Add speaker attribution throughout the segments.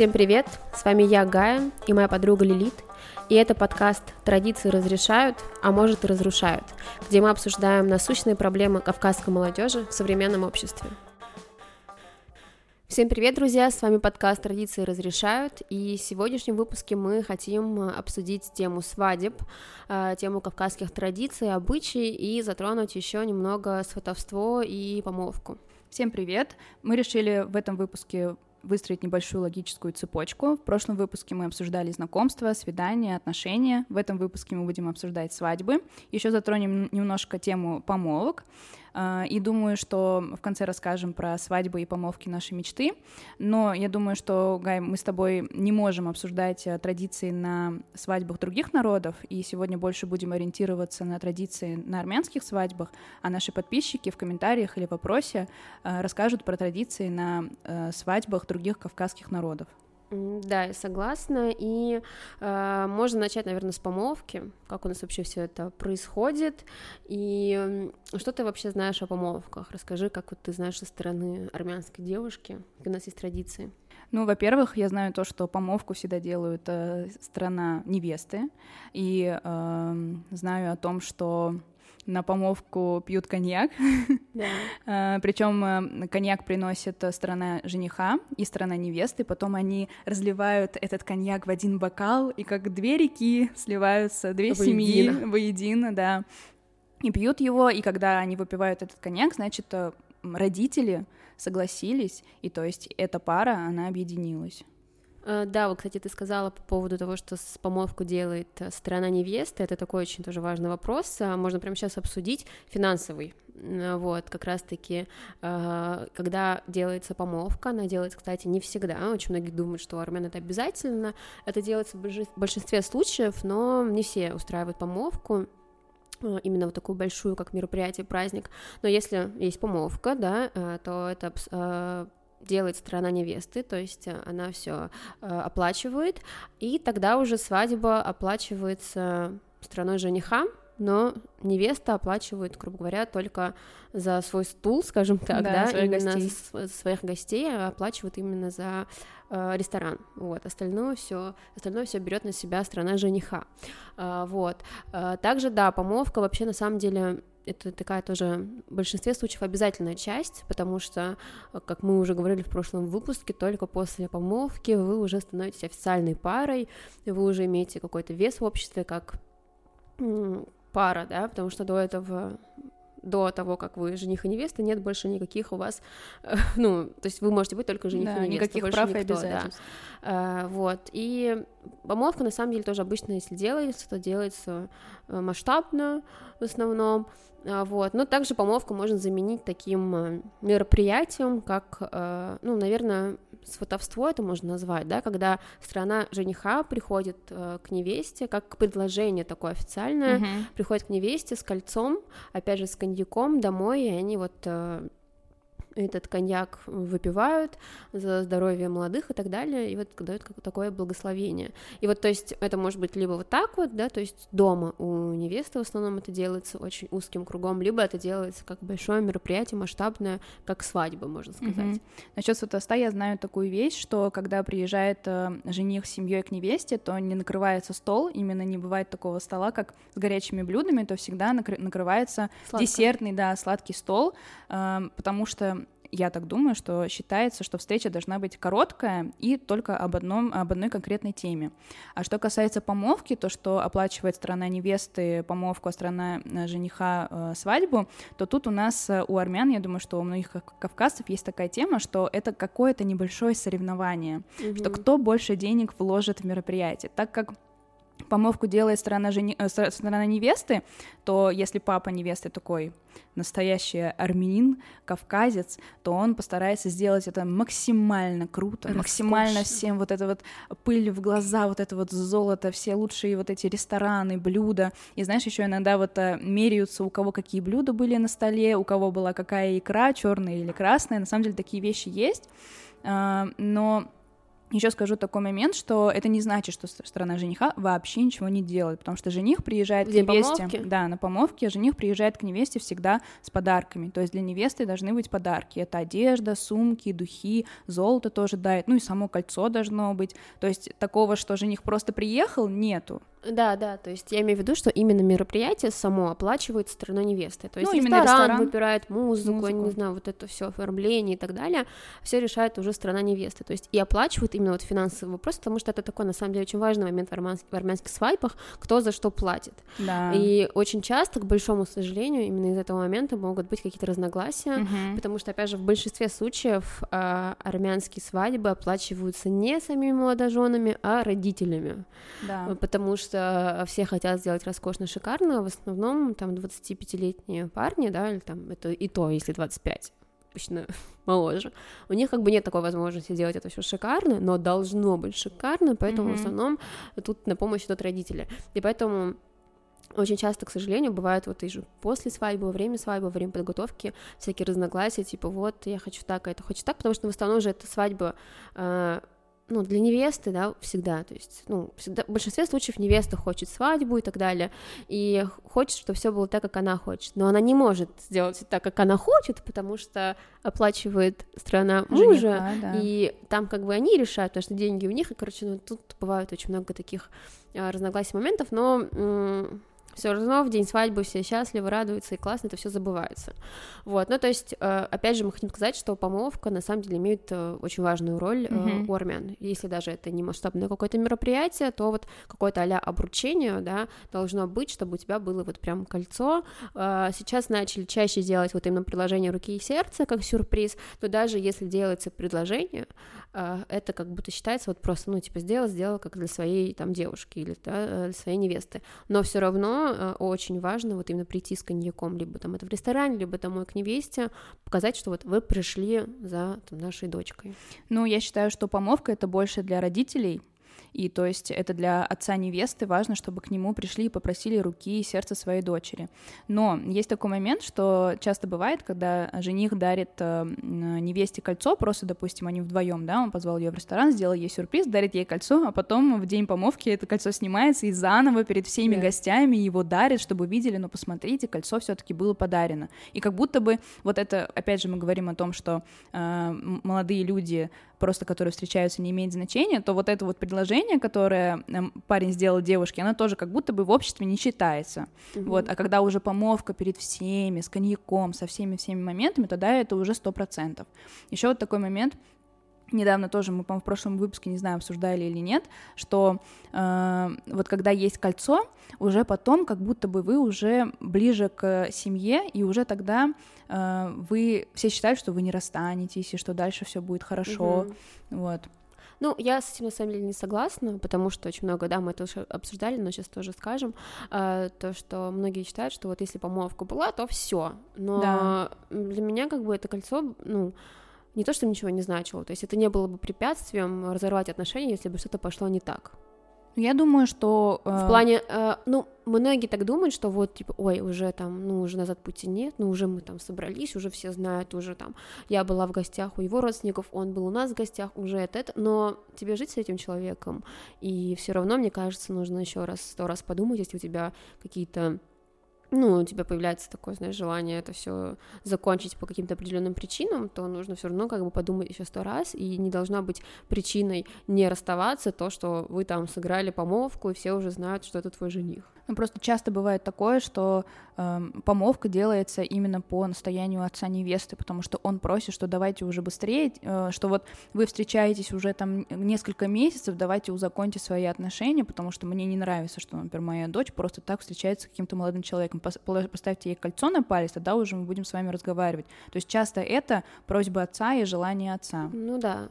Speaker 1: Всем привет! С вами я, Гая, и моя подруга Лилит. И это подкаст «Традиции разрешают, а может и разрушают», где мы обсуждаем насущные проблемы кавказской молодежи в современном обществе. Всем привет, друзья! С вами подкаст «Традиции разрешают», и в сегодняшнем выпуске мы хотим обсудить тему свадеб, э, тему кавказских традиций, обычаи и затронуть еще немного сватовство и помолвку.
Speaker 2: Всем привет! Мы решили в этом выпуске выстроить небольшую логическую цепочку. В прошлом выпуске мы обсуждали знакомства, свидания, отношения. В этом выпуске мы будем обсуждать свадьбы. Еще затронем немножко тему помолвок. А, и думаю, что в конце расскажем про свадьбы и помолвки нашей мечты. Но я думаю, что, Гай, мы с тобой не можем обсуждать э, традиции на свадьбах других народов, и сегодня больше будем ориентироваться на традиции на армянских свадьбах, а наши подписчики в комментариях или вопросе э, расскажут про традиции на э, свадьбах других кавказских народов.
Speaker 1: Да, я согласна. И э, можно начать, наверное, с помолвки. Как у нас вообще все это происходит? И что ты вообще знаешь о помолвках? Расскажи, как вот ты знаешь со стороны армянской девушки, у нас есть традиции.
Speaker 2: Ну, во-первых, я знаю то, что помолвку всегда делают э, страна невесты, и э, знаю о том, что на помолвку пьют коньяк. Да. А, Причем э, коньяк приносит сторона жениха и сторона невесты, потом они разливают этот коньяк в один бокал, и как две реки сливаются, две воедино. семьи воедино, да, и пьют его, и когда они выпивают этот коньяк, значит, э, родители согласились, и то есть эта пара, она объединилась.
Speaker 1: Э, да, вот, кстати, ты сказала по поводу того, что с помолвку делает э, сторона невесты. Это такой очень тоже важный вопрос. Э, можно прямо сейчас обсудить финансовый. Вот, как раз-таки, когда делается помолвка, она делается, кстати, не всегда. Очень многие думают, что у армян это обязательно. Это делается в большинстве случаев, но не все устраивают помолвку именно вот такую большую, как мероприятие, праздник. Но если есть помолвка, да, то это делает сторона невесты, то есть э, она все э, оплачивает, и тогда уже свадьба оплачивается стороной жениха, но невеста оплачивает, грубо говоря, только за свой стул, скажем так, да, да своих именно гостей. своих гостей, а оплачивает именно за э, ресторан, вот, остальное все, остальное все берет на себя страна жениха, э, вот, э, также, да, помолвка вообще на самом деле это такая тоже в большинстве случаев обязательная часть, потому что, как мы уже говорили в прошлом выпуске, только после помолвки вы уже становитесь официальной парой, вы уже имеете какой-то вес в обществе как пара, да, потому что до этого до того, как вы жених и невеста, нет больше никаких у вас, ну, то есть вы можете быть только жених да, и невеста,
Speaker 2: никаких
Speaker 1: больше
Speaker 2: прав
Speaker 1: никто,
Speaker 2: и обязательств.
Speaker 1: Да. Вот, и помолвка, на самом деле, тоже обычно, если делается, то делается э, масштабно в основном, а, вот. Но также помолвку можно заменить таким э, мероприятием, как, э, ну, наверное, сватовство это можно назвать, да, когда страна жениха приходит э, к невесте, как предложение такое официальное, uh-huh. приходит к невесте с кольцом, опять же, с коньяком домой, и они вот этот коньяк выпивают за здоровье молодых и так далее, и вот дают такое благословение. И вот, то есть, это может быть либо вот так вот, да, то есть дома у невесты в основном это делается очень узким кругом, либо это делается как большое мероприятие, масштабное, как свадьба, можно сказать. Mm-hmm.
Speaker 2: Насчет сватовства я знаю такую вещь, что когда приезжает э, жених с семьей к невесте, то не накрывается стол, именно не бывает такого стола, как с горячими блюдами, то всегда накры- накрывается Сладко. десертный, да, сладкий стол, э, потому что я так думаю, что считается, что встреча должна быть короткая и только об, одном, об одной конкретной теме. А что касается помолвки, то, что оплачивает страна невесты помолвку, а страна э, жениха э, свадьбу, то тут у нас, э, у армян, я думаю, что у многих кавказцев есть такая тема, что это какое-то небольшое соревнование, mm-hmm. что кто больше денег вложит в мероприятие, так как помолвку делает сторона, жени... Э, сторона невесты, то если папа невесты такой настоящий армянин, кавказец, то он постарается сделать это максимально круто, Роскошно. максимально всем вот это вот пыль в глаза, вот это вот золото, все лучшие вот эти рестораны, блюда. И знаешь, еще иногда вот э, меряются, у кого какие блюда были на столе, у кого была какая икра, черная или красная. На самом деле такие вещи есть, а, но еще скажу такой момент, что это не значит, что сторона жениха вообще ничего не делает, потому что жених приезжает
Speaker 1: Где
Speaker 2: к невесте,
Speaker 1: помолвки?
Speaker 2: да, на помолвке жених приезжает к невесте всегда с подарками, то есть для невесты должны быть подарки, это одежда, сумки, духи, золото тоже дает, ну и само кольцо должно быть, то есть такого, что жених просто приехал, нету.
Speaker 1: Да, да, то есть я имею в виду, что именно мероприятие само оплачивает сторона невесты. То есть
Speaker 2: Ну,
Speaker 1: ресторан,
Speaker 2: ресторан,
Speaker 1: выбирает музыку, я не
Speaker 2: музыку.
Speaker 1: знаю, вот это все оформление и так далее, все решает уже страна невесты. То есть и оплачивает именно вот финансовый вопрос, потому что это такой, на самом деле, очень важный момент в, армянс- в армянских свадьбах, кто за что платит.
Speaker 2: Да.
Speaker 1: И очень часто, к большому сожалению, именно из этого момента могут быть какие-то разногласия,
Speaker 2: Мгм.
Speaker 1: Потому что, опять же, в большинстве случаев а, армянские свадьбы оплачиваются не самими молодоженами, а родителями.
Speaker 2: Да.
Speaker 1: Потому что все хотят сделать роскошно, шикарно. В основном там 25-летние парни, да, или там это и то, если 25 обычно моложе. У них как бы нет такой возможности сделать это все шикарно, но должно быть шикарно, поэтому
Speaker 2: Мгм.
Speaker 1: в основном тут на помощь идут родители. И поэтому очень часто, к сожалению, бывает вот и же после свадьбы, во время свадьбы, во время подготовки всякие разногласия, типа вот я хочу так, а это хочу так, потому что в основном же это свадьба э, ну, для невесты, да, всегда, то есть, ну, всегда, в большинстве случаев невеста хочет свадьбу и так далее, и хочет, чтобы все было так, как она хочет, но она не может сделать так, как она хочет, потому что оплачивает страна мужа,
Speaker 2: Жениха, да.
Speaker 1: и там как бы они решают, потому что деньги у них, и, короче, ну, тут бывает очень много таких а, разногласий моментов, но все равно в день свадьбы все счастливы, радуются, и классно это все забывается. Вот, ну, то есть, э, опять же, мы хотим сказать, что помолвка на самом деле имеет э, очень важную роль
Speaker 2: Мгм.
Speaker 1: у армян. Если даже это не масштабное какое-то мероприятие, то вот какое-то а обручение, да, должно быть, чтобы у тебя было вот прям кольцо. Сейчас начали чаще делать вот именно предложение руки и сердца как сюрприз, но даже если делается предложение, это как будто считается вот просто, ну, типа, сделал, сделал как для своей там девушки или да, для своей невесты. Но все равно э, очень важно вот именно прийти с коньяком, либо там это в ресторане, либо домой к невесте, показать, что вот вы пришли за там, нашей дочкой.
Speaker 2: Ну, я считаю, что помолвка это больше для родителей. И то есть это для отца невесты важно, чтобы к нему пришли и попросили руки и сердце своей дочери. Но есть такой момент, что часто бывает, когда жених дарит э, невесте кольцо, просто, допустим, они вдвоем, да, он позвал ее в ресторан, сделал ей сюрприз, дарит ей кольцо, а потом в день помолвки это кольцо снимается и заново перед всеми
Speaker 1: Да.
Speaker 2: гостями его дарит, чтобы видели, ну посмотрите, кольцо все-таки было подарено. И как будто бы вот это, опять же, мы говорим о том, что э, молодые люди просто которые встречаются, не имеет значения, то вот это вот предложение, которое эм, парень сделал девушке, оно тоже как будто бы в обществе не считается. Вот, а когда уже помолвка перед всеми, с коньяком, со всеми-всеми моментами, тогда это уже сто процентов. Еще вот такой момент, недавно тоже мы, по-моему, в прошлом выпуске, не знаю, обсуждали или нет, что э, вот когда есть кольцо, уже потом как будто бы вы уже ближе к семье, и уже тогда э, вы все считают, что вы не расстанетесь, и что дальше все будет хорошо,
Speaker 1: Мгм.
Speaker 2: вот.
Speaker 1: Ну, я с этим на самом деле не согласна, потому что очень много, да, мы это уже обсуждали, но сейчас тоже скажем, а, то, что многие считают, что вот если помолвка была, то все. Но
Speaker 2: Да.
Speaker 1: для меня как бы это кольцо, ну, не то, что ничего не значило, то есть это не было бы препятствием разорвать отношения, если бы что-то пошло не так.
Speaker 2: Я думаю, что...
Speaker 1: В
Speaker 2: э,
Speaker 1: плане, э, ну, многие так думают, что вот, типа, ой, уже там, ну, уже назад пути нет, ну, уже мы там собрались, уже все знают, уже там, я была в гостях у его родственников, он был у нас в гостях, уже это, это, но тебе жить с этим человеком, и все равно, мне кажется, нужно еще раз, сто раз подумать, если у тебя какие-то ну, у тебя появляется такое, знаешь, желание это все закончить по каким-то определенным причинам, то нужно все равно как бы подумать еще сто раз, и не должна быть причиной не расставаться то, что вы там сыграли помолвку, и все уже знают, что это твой жених.
Speaker 2: Ну, просто часто бывает такое, что эм, помолвка делается именно по настоянию отца невесты, потому что он просит, что давайте уже быстрее, э, что вот вы встречаетесь уже там несколько месяцев, давайте узаконьте свои отношения, потому что мне не нравится, что, например, моя дочь просто так встречается с каким-то молодым человеком. Поставьте ей кольцо на палец, тогда уже мы будем с вами разговаривать. То есть часто это просьба отца и желание отца.
Speaker 1: Ну да,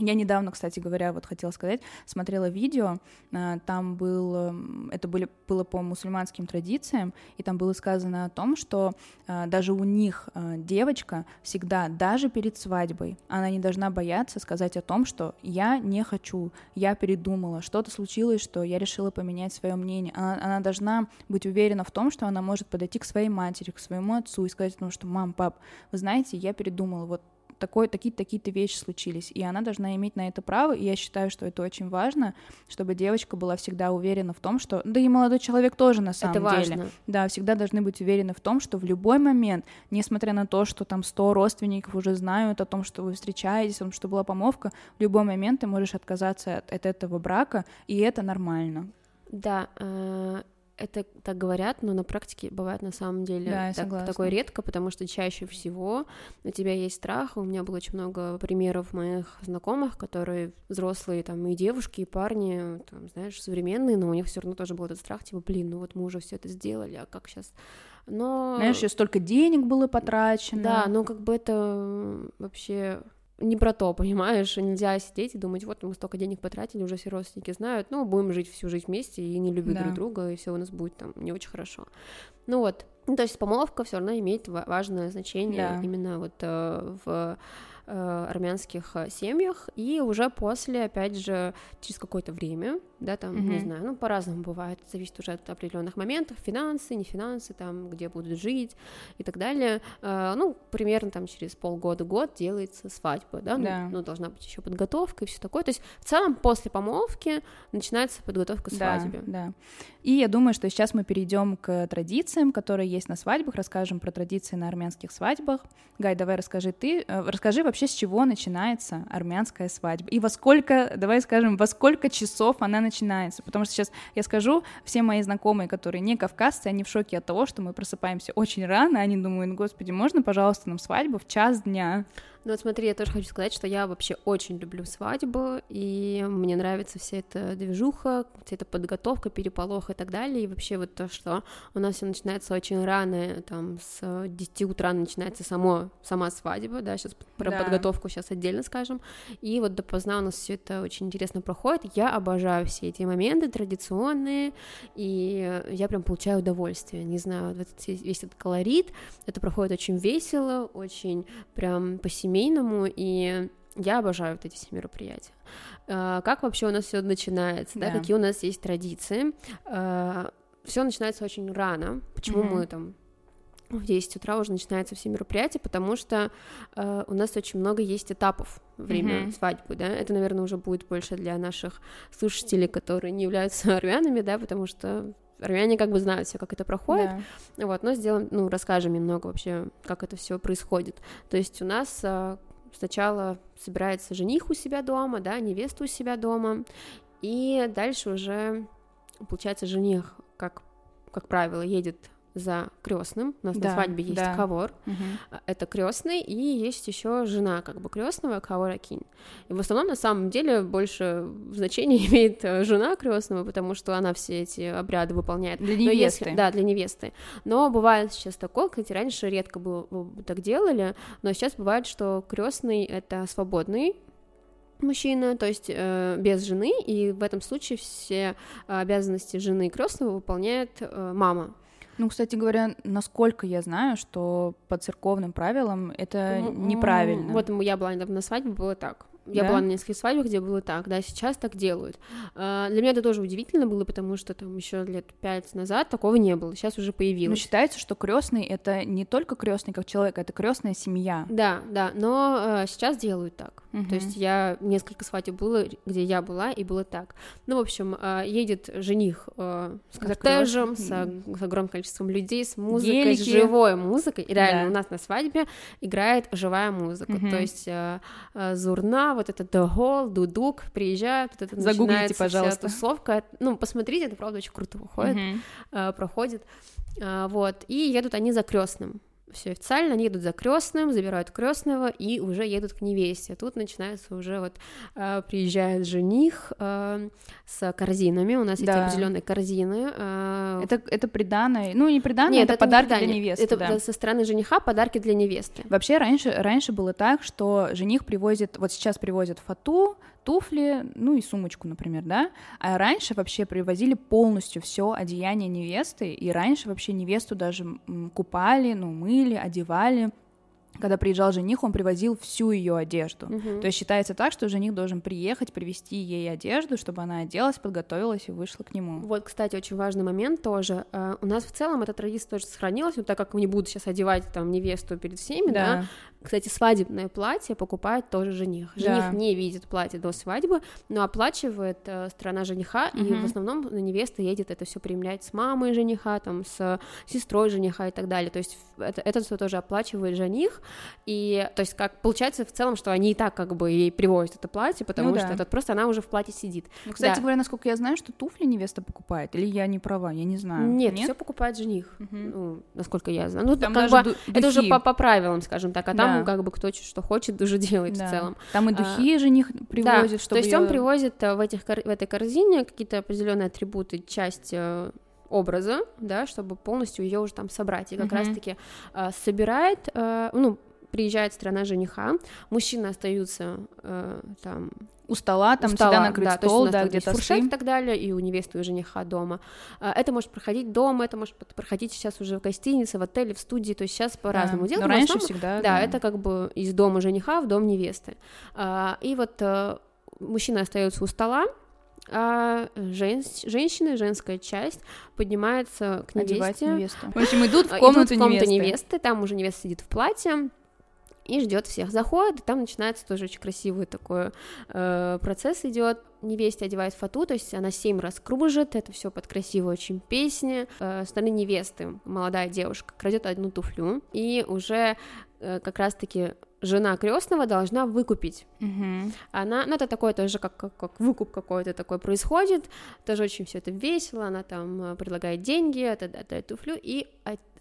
Speaker 2: Я недавно, кстати говоря, вот хотела сказать, смотрела видео, а, там был, эм, это были, было по мусульманским традициям, и там было сказано о том, что а, даже у них девочка всегда, даже перед свадьбой, она не должна бояться сказать о том, что я не хочу, я передумала, что-то случилось, что я решила поменять свое мнение. Она, она должна быть уверена в том, что она может подойти к своей матери, к своему отцу и сказать, ну что, мам, пап, вы знаете, я передумала, вот такой, такие-то такие вещи случились, и она должна иметь на это право, и я считаю, что это очень важно, чтобы девочка была всегда уверена в том, что, да и молодой человек тоже на самом
Speaker 1: это
Speaker 2: деле,
Speaker 1: важно.
Speaker 2: да, всегда должны быть уверены в том, что в любой момент, несмотря на то, что там 100 родственников уже знают о том, что вы встречаетесь, о том, что была помолвка, в любой момент ты можешь отказаться от, от этого брака, и это нормально.
Speaker 1: Да, э, это так говорят, но на практике бывает на самом деле
Speaker 2: да,
Speaker 1: так, такое редко, потому что чаще всего у тебя есть страх. У меня было очень много примеров моих знакомых, которые взрослые, там, и девушки, и парни, там, знаешь, современные, но у них все равно тоже был этот страх, типа, блин, ну вот мы уже все это сделали, а как сейчас но...
Speaker 2: Знаешь, еще столько денег было потрачено.
Speaker 1: Да, но как бы это вообще не про то, понимаешь, нельзя сидеть и думать, вот мы столько денег потратили, уже все родственники знают, ну, будем жить всю жизнь вместе и не любить да. друг друга, и все у нас будет там не очень хорошо. Ну вот, ну, то есть помолвка все равно имеет важное значение да. именно вот э, в армянских э, семьях, и уже после, опять же, через какое-то время, да, там, mm-hmm. не знаю, ну, по-разному бывает, зависит уже от определенных моментов, финансы, не финансы, там, где будут жить и так далее, э, ну, примерно там через полгода-год делается свадьба, да,
Speaker 2: да.
Speaker 1: Ну, ну, должна быть еще подготовка и все такое, то есть в целом после помолвки начинается подготовка к свадьбе.
Speaker 2: Да, да. И я думаю, что сейчас мы перейдем к традициям, которые есть на свадьбах, расскажем про традиции на армянских свадьбах. Гай, давай расскажи ты, э, расскажи вообще, с чего начинается армянская свадьба? И во сколько, давай скажем, во сколько часов она начинается, потому что сейчас я скажу, все мои знакомые, которые не кавказцы, они в шоке от того, что мы просыпаемся очень рано, они думают, господи, можно, пожалуйста, нам свадьбу в час дня?
Speaker 1: Ну вот смотри, я тоже хочу сказать, что я вообще очень люблю свадьбу, и мне нравится вся эта движуха, вся эта подготовка, переполох и так далее, и вообще вот то, что у нас все начинается очень рано, там с 10 утра начинается само, сама свадьба, да, сейчас про да. подготовку сейчас отдельно скажем, и вот допоздна у нас все это очень интересно проходит, я обожаю все эти моменты традиционные, и я прям получаю удовольствие, не знаю, вот весь этот колорит, это проходит очень весело, очень прям по семейному, и я обожаю вот эти все мероприятия. А, как вообще у нас все начинается, да. да, какие у нас есть традиции? А, все начинается очень рано. Почему mm-hmm. мы там в 10 утра уже начинаются все мероприятия, потому что э, у нас очень много есть этапов время mm-hmm. свадьбы, да, это, наверное, уже будет больше для наших слушателей, которые не являются армянами, да, потому что армяне как бы знают все, как это проходит, да. вот, но сделаем, ну, расскажем немного вообще, как это все происходит. То есть у нас а, сначала собирается жених у себя дома, да, невеста у себя дома, и дальше уже, получается, жених, как, как правило, едет за крестным. У нас да, на свадьбе есть да. кавор.
Speaker 2: Угу.
Speaker 1: Это крестный, и есть еще жена как бы крестного кавор Акин. И в основном на самом деле больше значения имеет э, жена крестного, потому что она все эти обряды выполняет.
Speaker 2: Для невесты.
Speaker 1: если, да, для невесты. Но бывает сейчас такое, кстати, раньше редко было так делали, но сейчас бывает, что крестный это свободный мужчина, то есть э, без жены, и в этом случае все обязанности жены крестного выполняет э, мама.
Speaker 2: Ну, кстати говоря, насколько я знаю, что по церковным правилам это неправильно.
Speaker 1: Вот я была недавно на свадьбе, было так. Я да? была на нескольких свадьбах, где было так, да, сейчас так делают. А, для меня это тоже удивительно было, потому что там еще лет пять назад такого не было, сейчас уже появилось. Но
Speaker 2: считается, что крестный это не только крестный как человек, это крестная семья.
Speaker 1: Да, да, но э, сейчас делают так.
Speaker 2: Угу.
Speaker 1: То есть я несколько свадеб было, где я была, и было так. Ну, в общем, э, едет жених с кортежем, с, с огромным количеством людей, с музыкой, Гелики. с живой музыкой. И реально да. у нас на свадьбе играет живая музыка. Угу. То есть зурна, вот это догол, дудук, приезжают, вот это
Speaker 2: Загуглите, пожалуйста.
Speaker 1: вся тусовка. Ну, посмотрите, это правда очень круто выходит,
Speaker 2: угу.
Speaker 1: проходит. Э, вот, и едут они за крестным все официально, они едут за крестным, забирают крестного и уже едут к невесте. Тут начинается уже вот э, приезжает жених э, с корзинами. У нас да. есть определенные корзины.
Speaker 2: Э... Это это приданное, ну не приданное, это, это подарки для невесты.
Speaker 1: Это
Speaker 2: да.
Speaker 1: со стороны жениха подарки для невесты.
Speaker 2: Вообще раньше раньше было так, что жених привозит, вот сейчас привозят фату, туфли, ну и сумочку, например, да. А раньше вообще привозили полностью все одеяние невесты, и раньше вообще невесту даже купали, ну, мыли, одевали когда приезжал жених, он привозил всю ее одежду.
Speaker 1: Uh-huh.
Speaker 2: То есть считается так, что жених должен приехать, привезти ей одежду, чтобы она оделась, подготовилась и вышла к нему.
Speaker 1: Вот, кстати, очень важный момент тоже. Uh, у нас в целом эта традиция тоже сохранилась, но так как не будут сейчас одевать там невесту перед всеми, да, Кстати, свадебное платье покупает тоже жених. Жених
Speaker 2: Да.
Speaker 1: не видит платье до свадьбы, но оплачивает э, страна жениха, и
Speaker 2: Мгм.
Speaker 1: в основном невеста едет это все применять с мамой жениха, там, с сестрой жениха и так далее. То есть это, это все тоже оплачивает жених, и то есть как получается в целом, что они и так как бы ей привозят это платье, потому
Speaker 2: Ну
Speaker 1: что
Speaker 2: да.
Speaker 1: это просто она уже в платье сидит.
Speaker 2: Ну, кстати
Speaker 1: Да.
Speaker 2: говоря, насколько я знаю, что туфли невеста покупает, или я не права, я не знаю.
Speaker 1: Нет, все покупает жених,
Speaker 2: Мгм.
Speaker 1: ну, насколько я знаю. Ну,
Speaker 2: Там
Speaker 1: как бы
Speaker 2: ду-
Speaker 1: это уже по, по правилам, скажем так, а там
Speaker 2: Да.
Speaker 1: как бы кто что хочет, уже делает в целом.
Speaker 2: Там и
Speaker 1: А,
Speaker 2: духи жених привозит,
Speaker 1: да,
Speaker 2: чтобы
Speaker 1: то есть он привозит э, в, этих, в этой корзине какие-то определенные атрибуты, часть э, образа, да, чтобы полностью ее уже там собрать. И как
Speaker 2: Мгм.
Speaker 1: раз-таки э, собирает, э, ну, приезжает страна жениха, мужчины остаются э, там
Speaker 2: у стола, там
Speaker 1: у стола,
Speaker 2: всегда накрыт
Speaker 1: да, то есть у
Speaker 2: стол,
Speaker 1: нас
Speaker 2: да,
Speaker 1: там
Speaker 2: где-то
Speaker 1: фуршет и так далее, и у невесты, и у жениха дома. А, Это может проходить дома, это может проходить сейчас уже в гостинице, в отеле, в студии, то есть сейчас по-разному
Speaker 2: Да.
Speaker 1: делают.
Speaker 2: Но раньше
Speaker 1: основном-
Speaker 2: всегда,
Speaker 1: Да, это как бы из дома жениха в дом невесты. А, И вот э, мужчина остается у стола, а жен- женщина, женская часть поднимается к
Speaker 2: одевать
Speaker 1: невесте,
Speaker 2: невесту. В общем, идут в комнату
Speaker 1: идут в комнату
Speaker 2: невесты.
Speaker 1: невесты, там уже невеста сидит в платье и ждет всех. Заходит, и там начинается тоже очень красивый такой э, процесс идет. Невесте одевает фату, то есть она семь раз кружит, это все под красивые очень песни. Э, стороны невесты молодая девушка крадет одну туфлю, и уже э, как раз-таки жена крестного должна выкупить
Speaker 2: Мгм.
Speaker 1: она, ну, это такое тоже, как, как, как выкуп какой-то такой происходит, тоже очень все это весело, она там э, предлагает деньги, отда- отдает туфлю, и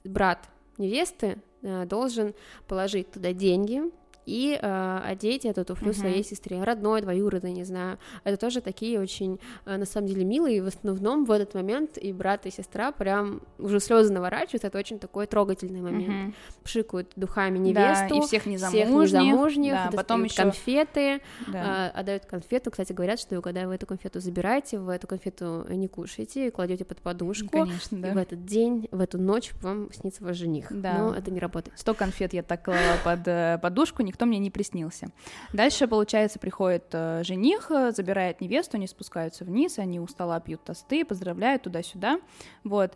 Speaker 1: брат невесты э, должен положить туда деньги и э, одеть эту туфлю
Speaker 2: Мгм.
Speaker 1: своей сестре, родной, двоюродной, не знаю. Это тоже такие очень, э, на самом деле, милые, и в основном в этот момент и брат, и сестра прям уже слезы наворачивают, это очень такой трогательный момент.
Speaker 2: Мгм.
Speaker 1: Пшикают духами
Speaker 2: Да,
Speaker 1: невесту,
Speaker 2: и всех
Speaker 1: всех
Speaker 2: незамужних.
Speaker 1: незамужних,
Speaker 2: да, потом еще
Speaker 1: конфеты,
Speaker 2: да.
Speaker 1: а, отдают конфету. Кстати, говорят, что когда вы эту конфету забираете, вы эту конфету не кушаете, кладете под подушку.
Speaker 2: Конечно,
Speaker 1: И
Speaker 2: да.
Speaker 1: в этот день, в эту ночь вам снится ваш жених.
Speaker 2: Да.
Speaker 1: Но это не работает.
Speaker 2: Сто конфет я так клала под э, подушку, никто мне не приснился. Дальше, получается, приходит э, жених, э, забирает невесту, они спускаются вниз, они у стола пьют тосты, поздравляют туда-сюда, вот.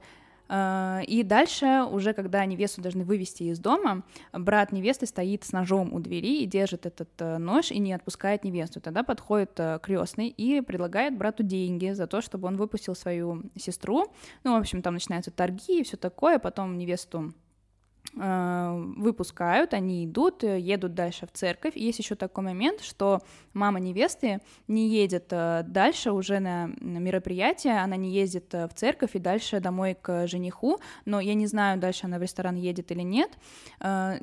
Speaker 2: Э, И дальше, уже когда невесту должны вывести из дома, брат невесты стоит с ножом у двери и держит этот нож и не отпускает невесту. Тогда подходит крестный и предлагает брату деньги за то, чтобы он выпустил свою сестру. Ну, в общем, там начинаются торги и все такое. Потом невесту выпускают, они идут, э, едут дальше в церковь. И есть еще такой момент, что мама невесты не едет э, дальше уже на, мероприятие, она не ездит э, в церковь и дальше домой к жениху, но я не знаю, дальше она в ресторан едет или нет. Э,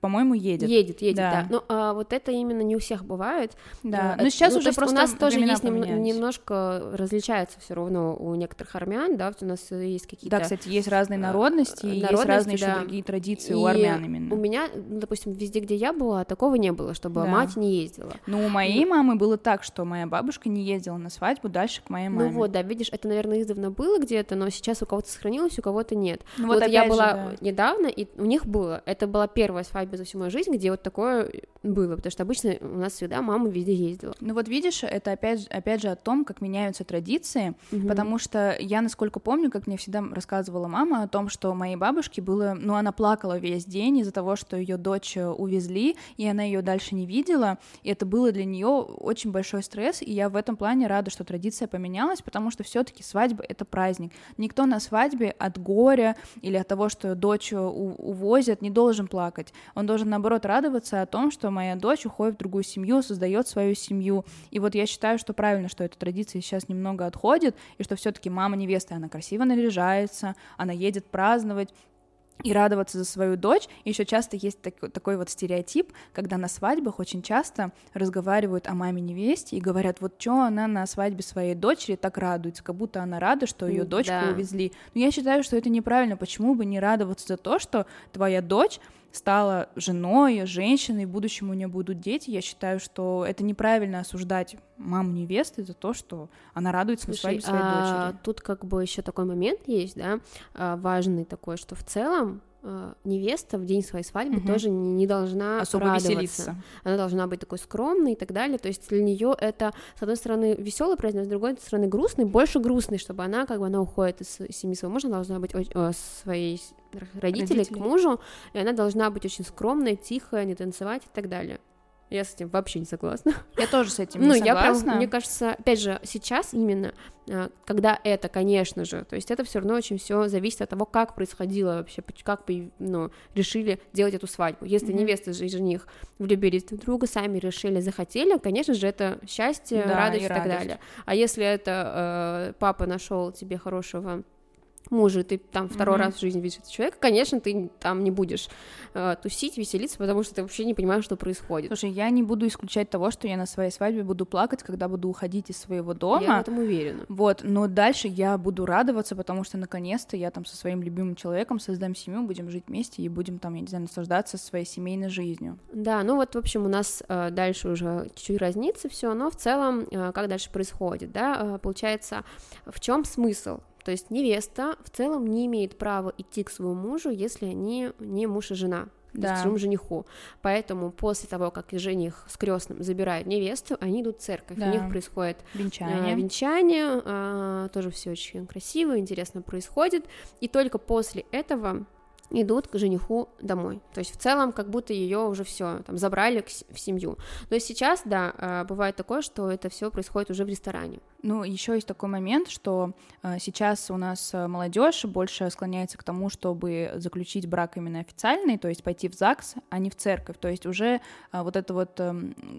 Speaker 2: по-моему, едет.
Speaker 1: Едет, едет,
Speaker 2: Да.
Speaker 1: да. Но а, вот это именно не у всех бывает.
Speaker 2: Да,
Speaker 1: Э,
Speaker 2: но сейчас
Speaker 1: ну,
Speaker 2: уже
Speaker 1: то
Speaker 2: просто
Speaker 1: у нас тоже есть
Speaker 2: поменялись.
Speaker 1: немножко различается все равно у некоторых армян, да, вот у нас э, есть какие-то
Speaker 2: Да, кстати, есть разные
Speaker 1: э,
Speaker 2: народности, и есть
Speaker 1: народности,
Speaker 2: разные еще
Speaker 1: да.
Speaker 2: другие традиции
Speaker 1: И
Speaker 2: у армян именно.
Speaker 1: У меня, ну, допустим, везде, где я была, такого не было, чтобы
Speaker 2: Да.
Speaker 1: мать не ездила.
Speaker 2: Ну, у моей мамы было так, что моя бабушка не ездила на свадьбу дальше к моей маме.
Speaker 1: Ну вот, да, видишь, это, наверное, издавна было где-то, но сейчас у кого-то сохранилось, у кого-то нет.
Speaker 2: Ну,
Speaker 1: вот я
Speaker 2: опять же,
Speaker 1: была
Speaker 2: да.
Speaker 1: недавно, и у них было. Это была первая свадьба за всю мою жизнь, где вот такое было, потому что обычно у нас всегда мама везде ездила.
Speaker 2: Ну вот видишь, это опять, опять же о том, как меняются традиции,
Speaker 1: Мгм.
Speaker 2: потому что я, насколько помню, как мне всегда рассказывала мама о том, что моей бабушке было, ну она плакала весь день из-за того, что ее дочь э, увезли, и она ее дальше не видела, и это было для нее очень большой стресс, и я в этом плане рада, что традиция поменялась, потому что все-таки свадьба это праздник. Никто на свадьбе от горя или от того, что дочь э, увозят, не должен плакать. Он должен наоборот радоваться о том, что моя дочь уходит в другую семью, создает свою семью. И вот я считаю, что правильно, что эта традиция сейчас немного отходит, и что все-таки мама невесты, она красиво наряжается, она едет праздновать, и радоваться за свою дочь. Еще часто есть так- такой вот стереотип, когда на свадьбах очень часто разговаривают о маме невесте и говорят, вот что она на свадьбе своей дочери так радуется, как будто она рада, что ее дочку
Speaker 1: да.
Speaker 2: увезли. Но я считаю, что это неправильно. Почему бы не радоваться за то, что твоя дочь стала женой, женщиной, в будущем у нее будут дети. Я считаю, что это неправильно осуждать маму невесты за то, что она радуется на
Speaker 1: Слушай,
Speaker 2: свадьбе своей
Speaker 1: а,
Speaker 2: дочери.
Speaker 1: тут как бы еще такой момент есть, да, а, важный такой, что в целом невеста в день своей свадьбы угу. тоже не, не должна
Speaker 2: особо радоваться. веселиться.
Speaker 1: Она должна быть такой скромной и так далее. То есть для нее это, с одной стороны, веселый праздник, с другой стороны, грустный, больше грустный, чтобы она, как бы, она уходит из семьи своего мужа, должна быть э, своей родителей, родителей к мужу, и она должна быть очень скромной, тихая, не танцевать и так далее. Я с этим вообще не согласна.
Speaker 2: Я тоже с этим не ну, согласна.
Speaker 1: Я прям, мне кажется, опять же, сейчас именно, а, когда это, конечно же, то есть это все равно очень все зависит от того, как происходило вообще, как ну, решили делать эту свадьбу. Если mm-hmm. невеста и жених влюбились друг в друга, сами решили, захотели, конечно же, это счастье, да, радость и, и так радость. далее. А если это э, папа нашел тебе хорошего мужа, ты там второй mm-hmm. раз в жизни видишь этого человека, конечно, ты там не будешь э, тусить, веселиться, потому что ты вообще не понимаешь, что происходит.
Speaker 2: Слушай, я не буду исключать того, что я на своей свадьбе буду плакать, когда буду уходить из своего дома.
Speaker 1: Я в этом уверена.
Speaker 2: Вот, но дальше я буду радоваться, потому что наконец-то я там со своим любимым человеком создам семью, будем жить вместе и будем там, я не знаю, наслаждаться своей семейной жизнью.
Speaker 1: Да, ну вот, в общем, у нас э, дальше уже чуть-чуть разнится все, но в целом, э, как дальше происходит, да, э, получается, в чем смысл? То есть невеста в целом не имеет права идти к своему мужу, если они не муж и жена да. к своему жениху. Поэтому после того, как жених с крестным забирают невесту, они идут в церковь. Да. У них происходит
Speaker 2: венчание,
Speaker 1: э, венчание э, тоже все очень красиво, интересно происходит. И только после этого идут к жениху домой. То есть в целом как будто ее уже все там забрали в семью. Но сейчас, да, э, бывает такое, что это все происходит уже в ресторане.
Speaker 2: Ну, еще есть такой момент, что э, сейчас у нас э, молодежь больше склоняется к тому, чтобы заключить брак именно официальный, то есть пойти в ЗАГС, а не в церковь. То есть уже вот это вот, э,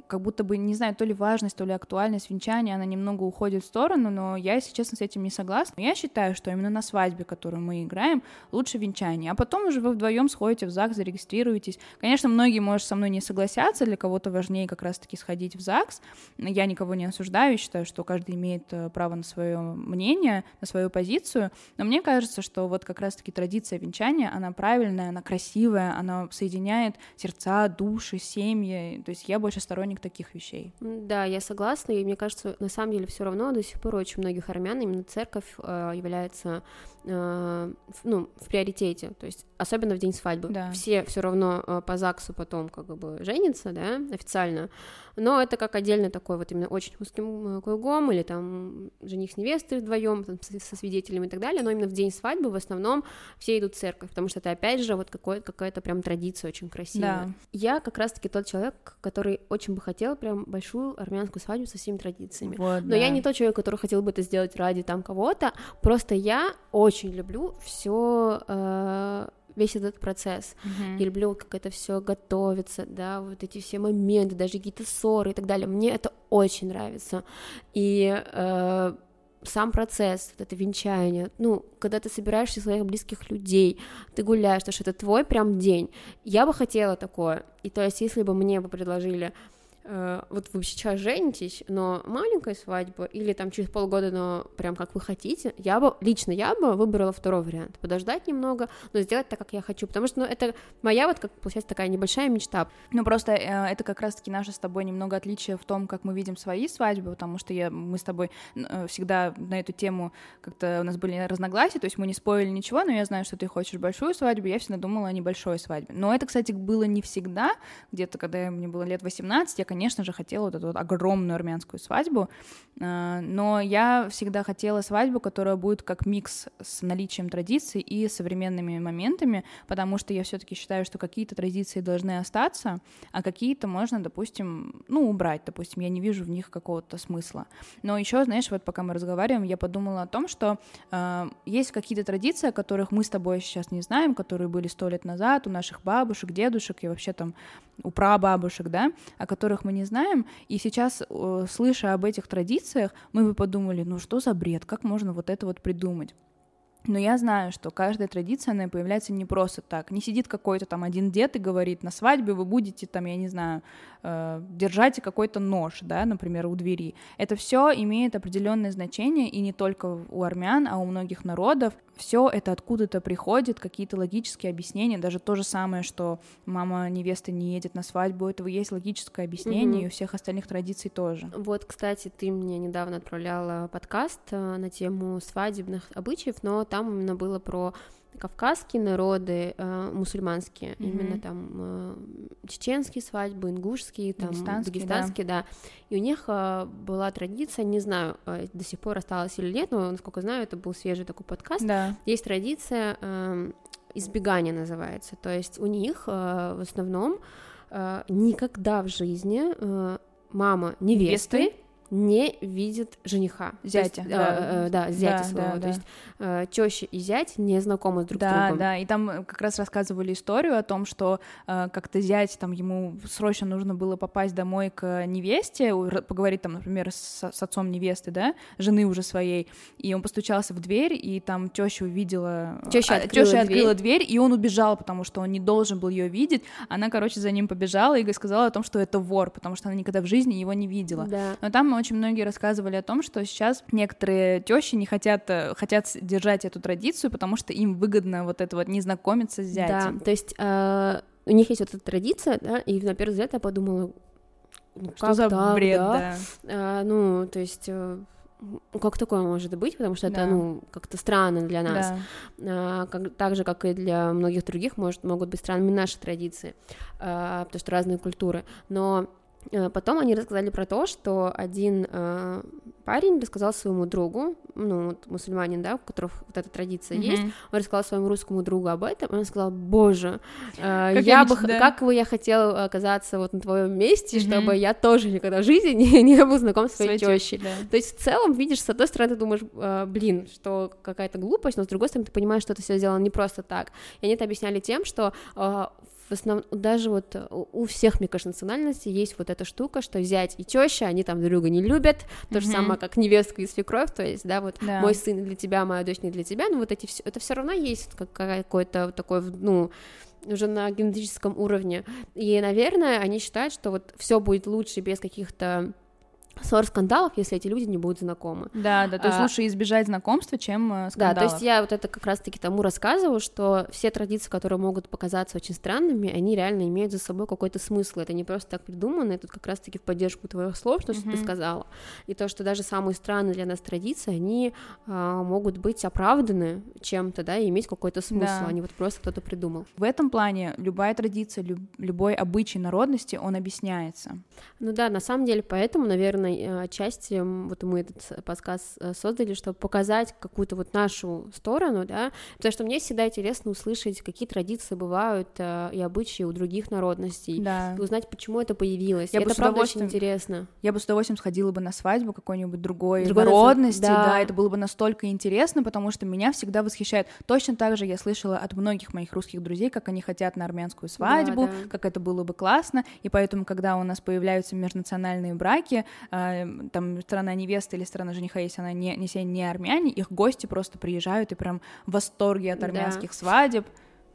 Speaker 2: как будто бы, не знаю, то ли важность, то ли актуальность венчания, она немного уходит в сторону, но я, если честно, с этим не согласна. Я считаю, что именно на свадьбе, которую мы играем, лучше венчание, а потом уже вы вдвоем сходите в ЗАГС, зарегистрируетесь. Конечно, многие, может, со мной не согласятся, для кого-то важнее как раз-таки сходить в ЗАГС. Я никого не осуждаю, считаю, что каждый имеет имеет э, право на свое мнение, на свою позицию, но мне кажется, что вот как раз-таки традиция венчания, она правильная, она красивая, она соединяет сердца, души, семьи, то есть я больше сторонник таких вещей.
Speaker 1: Да, я согласна, и мне кажется, на самом деле все равно до сих пор очень многих армян именно церковь э, является э, ну, в приоритете, то есть особенно в день свадьбы.
Speaker 2: Да.
Speaker 1: Все все равно э, по ЗАГСу потом как бы женятся, да, официально, но это как отдельно такой вот именно очень узким э, кругом, или там жених с невестой вдвоем со свидетелями и так далее, но именно в день свадьбы в основном все идут в церковь, потому что это опять же вот какая-то прям традиция очень красивая.
Speaker 2: Да.
Speaker 1: Я как раз-таки тот человек, который очень бы хотел прям большую армянскую свадьбу со всеми традициями,
Speaker 2: вот,
Speaker 1: но
Speaker 2: да.
Speaker 1: я не тот человек, который хотел бы это сделать ради там кого-то, просто я очень люблю все э, весь этот процесс.
Speaker 2: Mm-hmm.
Speaker 1: Я люблю, как это все готовится, да, вот эти все моменты, даже какие-то ссоры и так далее. Мне это очень нравится. И э, сам процесс, вот это венчание, ну, когда ты собираешься своих близких людей, ты гуляешь, потому что это твой прям день. Я бы хотела такое. И то есть, если бы мне бы предложили вот вы сейчас женитесь, но маленькая свадьба, или там через полгода, но прям как вы хотите, я бы, лично я бы выбрала второй вариант, подождать немного, но сделать так, как я хочу, потому что, ну, это моя вот, как получается, такая небольшая мечта.
Speaker 2: Ну, просто э, это как раз-таки наше с тобой немного отличие в том, как мы видим свои свадьбы, потому что я, мы с тобой э, всегда на эту тему как-то у нас были разногласия, то есть мы не спорили ничего, но я знаю, что ты хочешь большую свадьбу, я всегда думала о небольшой свадьбе. Но это, кстати, было не всегда, где-то, когда мне было лет 18, я, конечно же, хотела вот эту вот огромную армянскую свадьбу, а, но я всегда хотела свадьбу, которая будет как микс с наличием традиций и современными моментами, потому что я все-таки считаю, что какие-то традиции должны остаться, а какие-то можно, допустим, ну, убрать, допустим, я не вижу в них какого-то смысла. Но еще, знаешь, вот пока мы разговариваем, я подумала о том, что э, есть какие-то традиции, о которых мы с тобой сейчас не знаем, которые были сто лет назад у наших бабушек, дедушек и вообще там у прабабушек, да, о которых мы не знаем, и сейчас, слыша об этих традициях, мы бы подумали, ну что за бред, как можно вот это вот придумать? Но я знаю, что каждая традиция, она появляется не просто так. Не сидит какой-то там один дед и говорит, на свадьбе вы будете там, я не знаю, э, держать какой-то нож, да, например, у двери. Это все имеет определенное значение, и не только у армян, а у многих народов. Все это откуда-то приходит, какие-то логические объяснения, даже то же самое, что мама невесты не едет на свадьбу, у этого есть логическое объяснение, угу. и у всех остальных традиций тоже.
Speaker 1: Вот, кстати, ты мне недавно отправляла подкаст э, на тему свадебных обычаев, но там именно было про кавказские народы, э, мусульманские, mm-hmm. именно там э, чеченские свадьбы, ингушские, там дагестанские, дагестанские да. да. И у них э, была традиция, не знаю, до сих пор осталось или нет, но насколько знаю, это был свежий такой подкаст. Да. Есть традиция избегания называется, то есть у них э, в основном э, никогда в жизни э, мама невесты, невесты не видит жениха.
Speaker 2: Зятя.
Speaker 1: Есть, да. Э, э, да, зятя да, своего. Да, то да. есть э, теща и зять не знакомы друг
Speaker 2: да,
Speaker 1: с другом.
Speaker 2: Да, да, и там как раз рассказывали историю о том, что э, как-то зять, там ему срочно нужно было попасть домой к невесте, поговорить там, например, с, с отцом невесты, да, жены уже своей, и он постучался в дверь, и там теща увидела...
Speaker 1: Теща открыла, теща
Speaker 2: открыла дверь. дверь, и он убежал, потому что он не должен был ее видеть. Она, короче, за ним побежала и сказала о том, что это вор, потому что она никогда в жизни его не видела.
Speaker 1: Да.
Speaker 2: Но там очень многие рассказывали о том, что сейчас некоторые тещи не хотят, э, хотят держать эту традицию, потому что им выгодно вот это вот не знакомиться с зятем.
Speaker 1: Да, то есть э, у них есть вот эта традиция, да, и на первый взгляд я подумала,
Speaker 2: ну, что за так, бред, да? да.
Speaker 1: А, ну, то есть... Э, как такое может быть, потому что да. это, ну, как-то странно для нас. Да. А, как, так же, как и для многих других, может, могут быть странными наши традиции, а, потому что разные культуры. Но потом они рассказали про то, что один э, парень рассказал своему другу, ну, вот мусульманин, да, у которого вот эта традиция mm-hmm. есть, он рассказал своему русскому другу об этом, и он сказал, боже, э, как я, бы, да. как бы я хотел оказаться вот на твоем месте, mm-hmm. чтобы я тоже никогда в жизни не, не был знаком с своей тещей. Да. То есть в целом, видишь, с одной стороны ты думаешь, э, блин, что какая-то глупость, но с другой стороны ты понимаешь, что это все сделано не просто так. И они это объясняли тем, что э, в основном даже вот э, у всех, мне кажется, национальностей есть вот эта штука, что зять и теща, они там друга не любят, то mm-hmm. же самое, как невестка и свекровь, то есть, да, вот да. мой сын для тебя, моя дочь не для тебя, но вот эти все, это все равно есть как какой-то такой, ну, уже на генетическом уровне, и, наверное, они считают, что вот все будет лучше без каких-то ссор скандалов, если эти люди не будут знакомы.
Speaker 2: Да, да, то есть а, лучше избежать знакомства, чем э, скандалов.
Speaker 1: Да, то есть я вот это как раз-таки тому рассказываю, что все традиции, которые могут показаться очень странными, они реально имеют за собой какой-то смысл, это не просто так придумано, это как раз-таки в поддержку твоих слов, что mm-hmm. ты сказала, и то, что даже самые странные для нас традиции, они а, могут быть оправданы чем-то, да, и иметь какой-то смысл, да. а не вот просто кто-то придумал.
Speaker 2: В этом плане любая традиция, люб, любой обычай народности, он объясняется.
Speaker 1: Ну да, на самом деле, поэтому, наверное, наверное, э, части вот мы этот подкаст э, создали, чтобы показать какую-то вот нашу сторону, да, потому что мне всегда интересно услышать, какие традиции бывают э, и обычаи у других народностей, да. узнать, почему это появилось. Я это правда очень интересно.
Speaker 2: Я бы с удовольствием сходила бы на свадьбу какой-нибудь другой, другой народности, да. да, это было бы настолько интересно, потому что меня всегда восхищает. Точно так же я слышала от многих моих русских друзей, как они хотят на армянскую свадьбу, да, да. как это было бы классно, и поэтому, когда у нас появляются межнациональные браки, там страна невесты или страна жениха, если она не, не, не армяне, их гости просто приезжают и прям в восторге от армянских да. свадеб,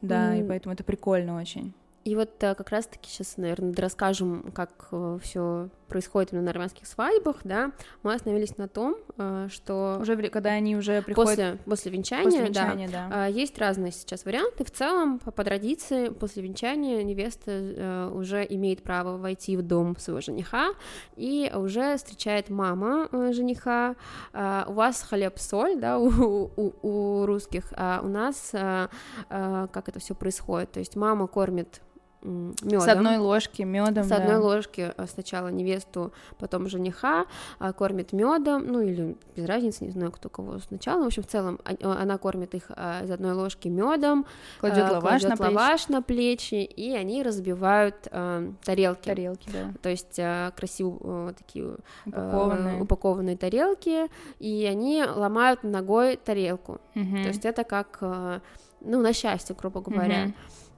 Speaker 2: да, mm. и поэтому это прикольно очень.
Speaker 1: И вот э, как раз-таки сейчас, наверное, расскажем, как э, все происходит на армянских свадьбах, да, мы остановились на том, э, что...
Speaker 2: Уже когда они уже приходят...
Speaker 1: После, после венчания, после венчания да, да. Есть разные сейчас варианты. В целом, по, традиции, после венчания невеста уже имеет право войти в дом своего жениха и уже встречает мама жениха. У вас хлеб-соль, да, у, у, у русских, а у нас как это все происходит? То есть мама кормит медом.
Speaker 2: С одной ложки медом.
Speaker 1: С
Speaker 2: да.
Speaker 1: одной ложки э, сначала невесту, потом жениха а, кормит медом, ну или без разницы, не знаю, кто кого сначала. В общем, в целом э, она кормит их а, из одной ложки медом,
Speaker 2: кладет лаваш, кладет
Speaker 1: на, лаваш плечи. на плечи, и они разбивают а, тарелки.
Speaker 2: Тарелки, да.
Speaker 1: То есть а, красиво а, такие упакованные. А, упакованные тарелки, и они ломают ногой тарелку. Угу. То есть это как, а, ну, на счастье, грубо говоря. Угу.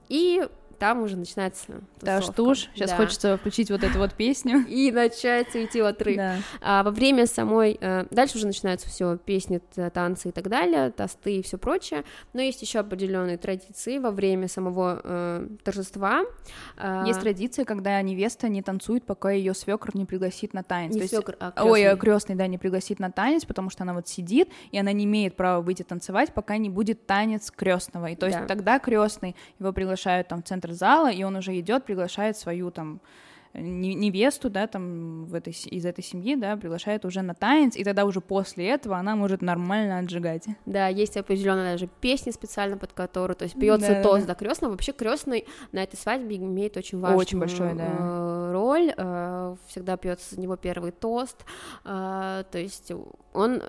Speaker 1: И там уже начинается
Speaker 2: Да, штуш, сейчас да. хочется включить вот эту вот песню.
Speaker 1: И начать уйти в отрыв. Да. А во время самой... Э, дальше уже начинаются все песни, танцы и так далее, тосты и все прочее, но есть еще определенные традиции во время самого э, торжества.
Speaker 2: А, есть традиция, когда невеста не танцует, пока ее свекр не пригласит на танец.
Speaker 1: Не свекр,
Speaker 2: а крестный. Ой, крестный, да, не пригласит на танец, потому что она вот сидит, и она не имеет права выйти танцевать, пока не будет танец крестного. И то есть да. тогда крестный его приглашают там в центр зала, и он уже идет, приглашает свою там невесту, да, там в этой, из этой семьи, да, приглашает уже на танец, и тогда уже после этого она может нормально отжигать.
Speaker 1: Да, есть определенная даже песня специально под которую, то есть пьется да, тост да. до крестного. Вообще крестный на этой свадьбе имеет очень важную очень большой, да. Э, роль. Э, всегда пьется за него первый тост. Э, то есть он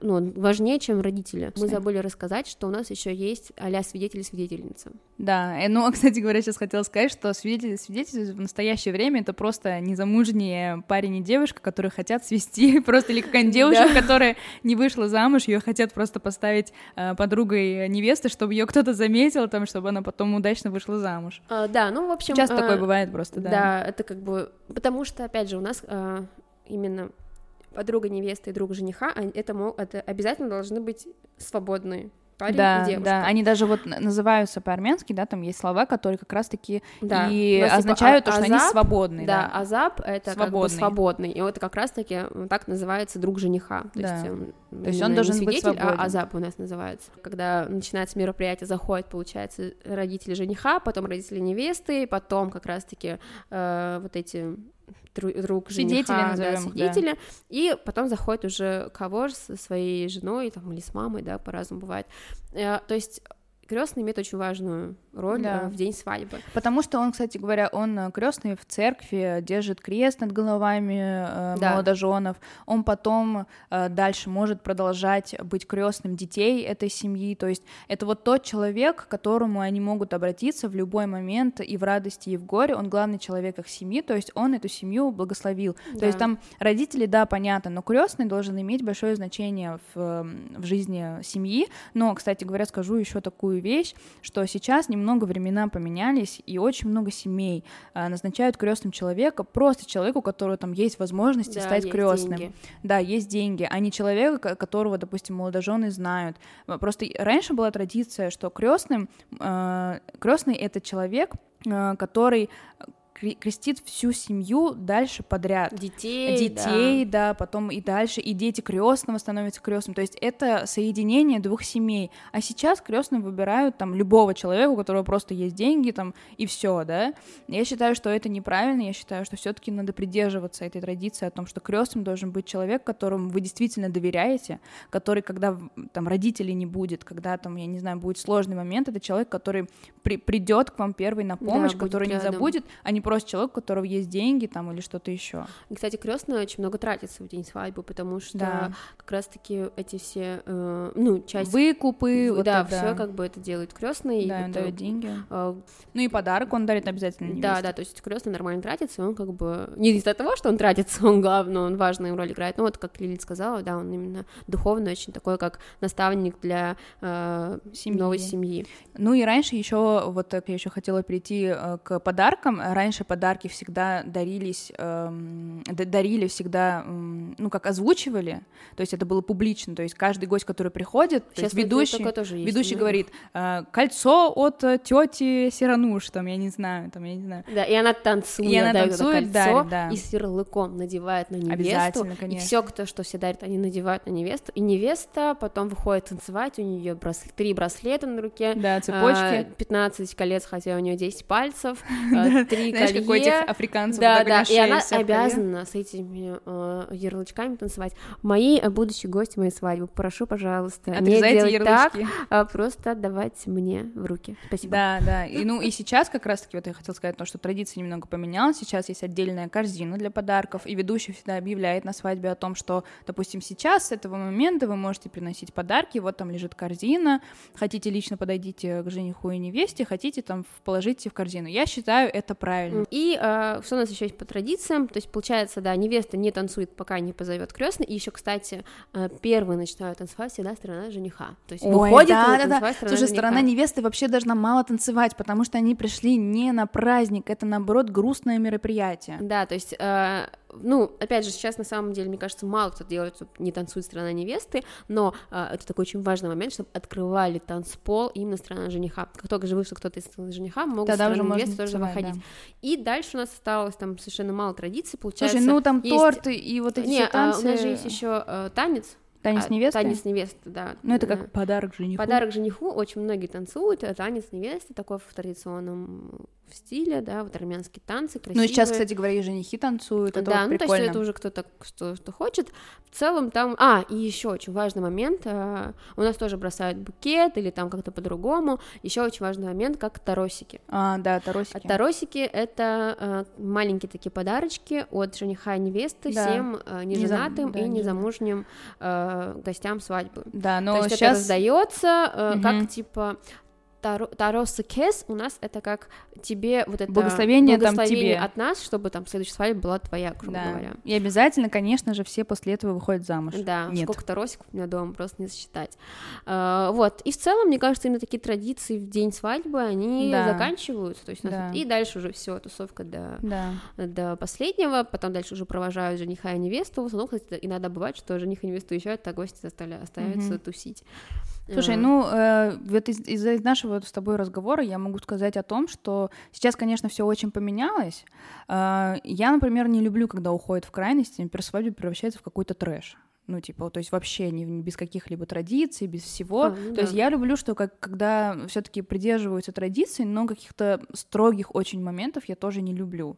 Speaker 1: ну, важнее, чем родители. Мы забыли рассказать, что у нас еще есть а свидетели свидетельница.
Speaker 2: Да, ну, кстати говоря, сейчас хотела сказать, что свидетели свидетели в настоящее время это просто незамужние парень и девушка, которые хотят свести, просто или какая-нибудь девушка, которая не вышла замуж, ее хотят просто поставить э, подругой невесты, чтобы ее кто-то заметил, там, чтобы она потом удачно вышла замуж.
Speaker 1: А, да, ну, в общем...
Speaker 2: Часто такое бывает просто, да.
Speaker 1: Да, это как бы... Потому что, опять же, у нас а, именно подруга невесты и друг жениха, это, это обязательно должны быть свободные парень
Speaker 2: да,
Speaker 1: и девушка.
Speaker 2: Да, они даже вот называются по-армянски, да, там есть слова, которые как раз-таки да. и типа означают типа, то, что азап, они свободные.
Speaker 1: Да, да. азап — это свободный. как бы свободный, и это как раз-таки так называется друг жениха. То да. есть,
Speaker 2: то есть он должен свидетель, быть свободен.
Speaker 1: а азап у нас называется. Когда начинается мероприятие, заходит, получается, родители жениха, потом родители невесты, потом как раз-таки э, вот эти друг свидетели жениха, назовем, да, свидетели, да. и потом заходит уже кого со своей женой там, или с мамой, да, по-разному бывает. Э, то есть крестный имеет очень важную роль да. Э, в день свадьбы.
Speaker 2: Потому что он, кстати говоря, он э, крестный в церкви, держит крест над головами э, да. молодоженов. Он потом э, дальше может продолжать быть крестным детей этой семьи. То есть это вот тот человек, к которому они могут обратиться в любой момент и в радости, и в горе. Он главный человек их семьи, то есть он эту семью благословил. Да. То есть там родители, да, понятно, но крестный должен иметь большое значение в, в жизни семьи. Но, кстати говоря, скажу еще такую вещь, что сейчас не немного времена поменялись, и очень много семей а, назначают крестным человека, просто человеку, у которого там есть возможности да, стать крестным. Да, есть деньги, а не человека, которого, допустим, молодожены знают. Просто раньше была традиция, что крестным, а, крестный это человек, а, который крестит всю семью дальше подряд.
Speaker 1: Детей,
Speaker 2: Детей, да. да, потом и дальше, и дети крестного становятся крестным. То есть это соединение двух семей. А сейчас крестным выбирают там любого человека, у которого просто есть деньги, там, и все, да. Я считаю, что это неправильно, я считаю, что все-таки надо придерживаться этой традиции о том, что крестным должен быть человек, которому вы действительно доверяете, который, когда там родителей не будет, когда там, я не знаю, будет сложный момент, это человек, который при придет к вам первый на помощь, да, который не забудет, а не просто человек, у которого есть деньги там или что-то еще.
Speaker 1: Кстати, крестная очень много тратится в день свадьбы, потому что да. как раз-таки эти все, э, ну, часть
Speaker 2: выкупы,
Speaker 1: в, вот да, это, все как бы это делает крестный.
Speaker 2: Да, он дает деньги. Э, ну и подарок он дарит обязательно. Невесте.
Speaker 1: Да, да, то есть крестный нормально тратится, он как бы не из-за того, что он тратится, он главный, он важную роль играет. Ну вот как Лилит сказала, да, он именно духовный, очень такой как наставник для э, семьи. новой семьи.
Speaker 2: Ну и раньше еще вот я еще хотела перейти э, к подаркам. Раньше раньше подарки всегда дарились, эм, дарили всегда, эм, ну, как озвучивали, то есть это было публично, то есть каждый гость, который приходит, Сейчас ведущий, тоже есть, ведущий говорит, э, кольцо от э, тети Сирануш, там, я не знаю, там, я не знаю.
Speaker 1: Да, и она танцует,
Speaker 2: и она танцует,
Speaker 1: кольцо, дарит, да. и с ярлыком надевает на невесту, Обязательно, конечно. и все, кто что все дарит, они надевают на невесту, и невеста потом выходит танцевать, у нее брас... три браслета на руке,
Speaker 2: да, цепочки,
Speaker 1: 15 колец, хотя у нее 10 пальцев, три
Speaker 2: кольца как у этих африканцев.
Speaker 1: Да, да, и она обязана с этими э, ярлычками танцевать. Мои э, будущие гости моей свадьбы, прошу, пожалуйста, не делать ярлычки. так, а просто отдавать мне в руки. Спасибо.
Speaker 2: Да, да, и ну и сейчас как раз-таки вот я хотела сказать то, что традиция немного поменялась, сейчас есть отдельная корзина для подарков, и ведущий всегда объявляет на свадьбе о том, что, допустим, сейчас с этого момента вы можете приносить подарки, вот там лежит корзина, хотите лично подойдите к жениху и невесте, хотите там положите в корзину. Я считаю это правильно.
Speaker 1: И э, что у нас еще есть по традициям? То есть, получается, да, невеста не танцует, пока не позовет крестный. И еще, кстати, э, первый начинают танцевать всегда сторона жениха. То есть Ой, выходит да, да, да. сторона
Speaker 2: Слушай,
Speaker 1: жениха.
Speaker 2: сторона невесты вообще должна мало танцевать, потому что они пришли не на праздник, это наоборот грустное мероприятие.
Speaker 1: Да, то есть э, ну, опять же, сейчас на самом деле, мне кажется, мало кто делает, не танцует страна невесты, но э, это такой очень важный момент, чтобы открывали танцпол именно страна жениха. Как только же вышел кто-то из страны жениха, могут Тогда страны невесты тоже выходить. Да. И дальше у нас осталось там совершенно мало традиций, получается.
Speaker 2: Слушай, ну там есть... торты и вот эти не, все танцы.
Speaker 1: А, у нас же есть еще э, танец,
Speaker 2: Танец а, невесты?
Speaker 1: Танец невесты, да.
Speaker 2: Ну, это как подарок жениху.
Speaker 1: Подарок жениху, очень многие танцуют, танец невесты, такой в традиционном стиле, да, вот армянские танцы, красивые.
Speaker 2: Ну, и сейчас, кстати говоря, и женихи танцуют, это
Speaker 1: Да,
Speaker 2: вот
Speaker 1: ну, то
Speaker 2: прикольно.
Speaker 1: есть это уже кто-то, что, что хочет. В целом там... А, и еще очень важный момент, а, у нас тоже бросают букет или там как-то по-другому. Еще очень важный момент, как таросики.
Speaker 2: А, да, таросики.
Speaker 1: А таросики — это а, маленькие такие подарочки от жениха и невесты
Speaker 2: Да.
Speaker 1: всем
Speaker 2: зам-
Speaker 1: неженатым
Speaker 2: да,
Speaker 1: и
Speaker 2: не
Speaker 1: незамужним а, гостям свадьбы.
Speaker 2: Да, но
Speaker 1: То есть
Speaker 2: сейчас...
Speaker 1: это раздается э,
Speaker 2: Мгм.
Speaker 1: как типа таро- Таросы кес у нас это как тебе вот это
Speaker 2: Благословение там
Speaker 1: благословение
Speaker 2: тебе.
Speaker 1: от нас, чтобы там следующая свадьба была твоя, грубо
Speaker 2: Да.
Speaker 1: говоря.
Speaker 2: И обязательно, конечно же, все после этого выходят замуж.
Speaker 1: Да,
Speaker 2: Нет.
Speaker 1: сколько таросиков у меня дома, просто не сосчитать. А, вот, и в целом, мне кажется, именно такие традиции в день свадьбы, они
Speaker 2: Да.
Speaker 1: заканчиваются, то есть
Speaker 2: Да.
Speaker 1: и дальше уже все тусовка до,
Speaker 2: Да.
Speaker 1: до последнего, потом дальше уже провожают жениха и невесту, в основном, кстати, иногда бывает, что жених и невеста уезжают, а гости заставля- остаются
Speaker 2: Мгм.
Speaker 1: тусить.
Speaker 2: Слушай, ну э, вот из- из-за нашего вот с тобой разговора я могу сказать о том, что сейчас, конечно, все очень поменялось. Э, я, например, не люблю, когда уходит в крайности, например, свадьба превращается в какой-то трэш. Ну, типа, то есть вообще не, не без каких-либо традиций, без всего.
Speaker 1: А, ну
Speaker 2: то
Speaker 1: да.
Speaker 2: есть я люблю, что как, когда все-таки придерживаются традиций, но каких-то строгих очень моментов я тоже не люблю.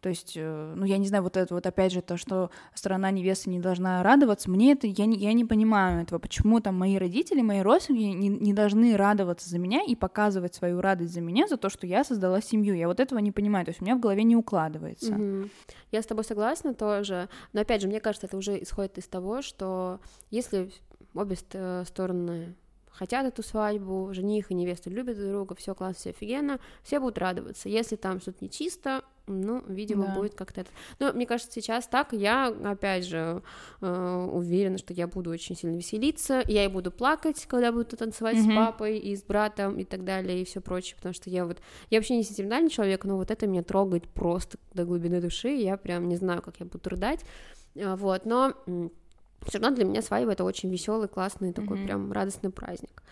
Speaker 2: То есть, э, ну, я не знаю, вот это вот опять же то, что сторона невесты не должна радоваться, мне это, я не, я не понимаю этого, почему там мои родители, мои родственники не, не должны радоваться за меня и показывать свою радость за меня, за то, что я создала семью. Я вот этого не понимаю, то есть у меня в голове не укладывается.
Speaker 1: Мгм. Я с тобой согласна тоже, но опять же, мне кажется, это уже исходит из того, что если обе э, стороны хотят эту свадьбу, жених и невеста любят друг друга, все классно, все офигенно, все будут радоваться. Если там что-то нечисто, ну, видимо,
Speaker 2: Да.
Speaker 1: будет как-то это. Но мне кажется, сейчас так, я, опять же, э, уверена, что я буду очень сильно веселиться, я и буду плакать, когда буду танцевать
Speaker 2: Мгм.
Speaker 1: с папой и с братом и так далее, и все прочее, потому что я вот, я вообще не сентиментальный человек, но вот это меня трогает просто до глубины души, я прям не знаю, как я буду рыдать, А, вот, но все равно для меня свадьба это очень веселый, классный, такой
Speaker 2: Мгм.
Speaker 1: прям радостный праздник.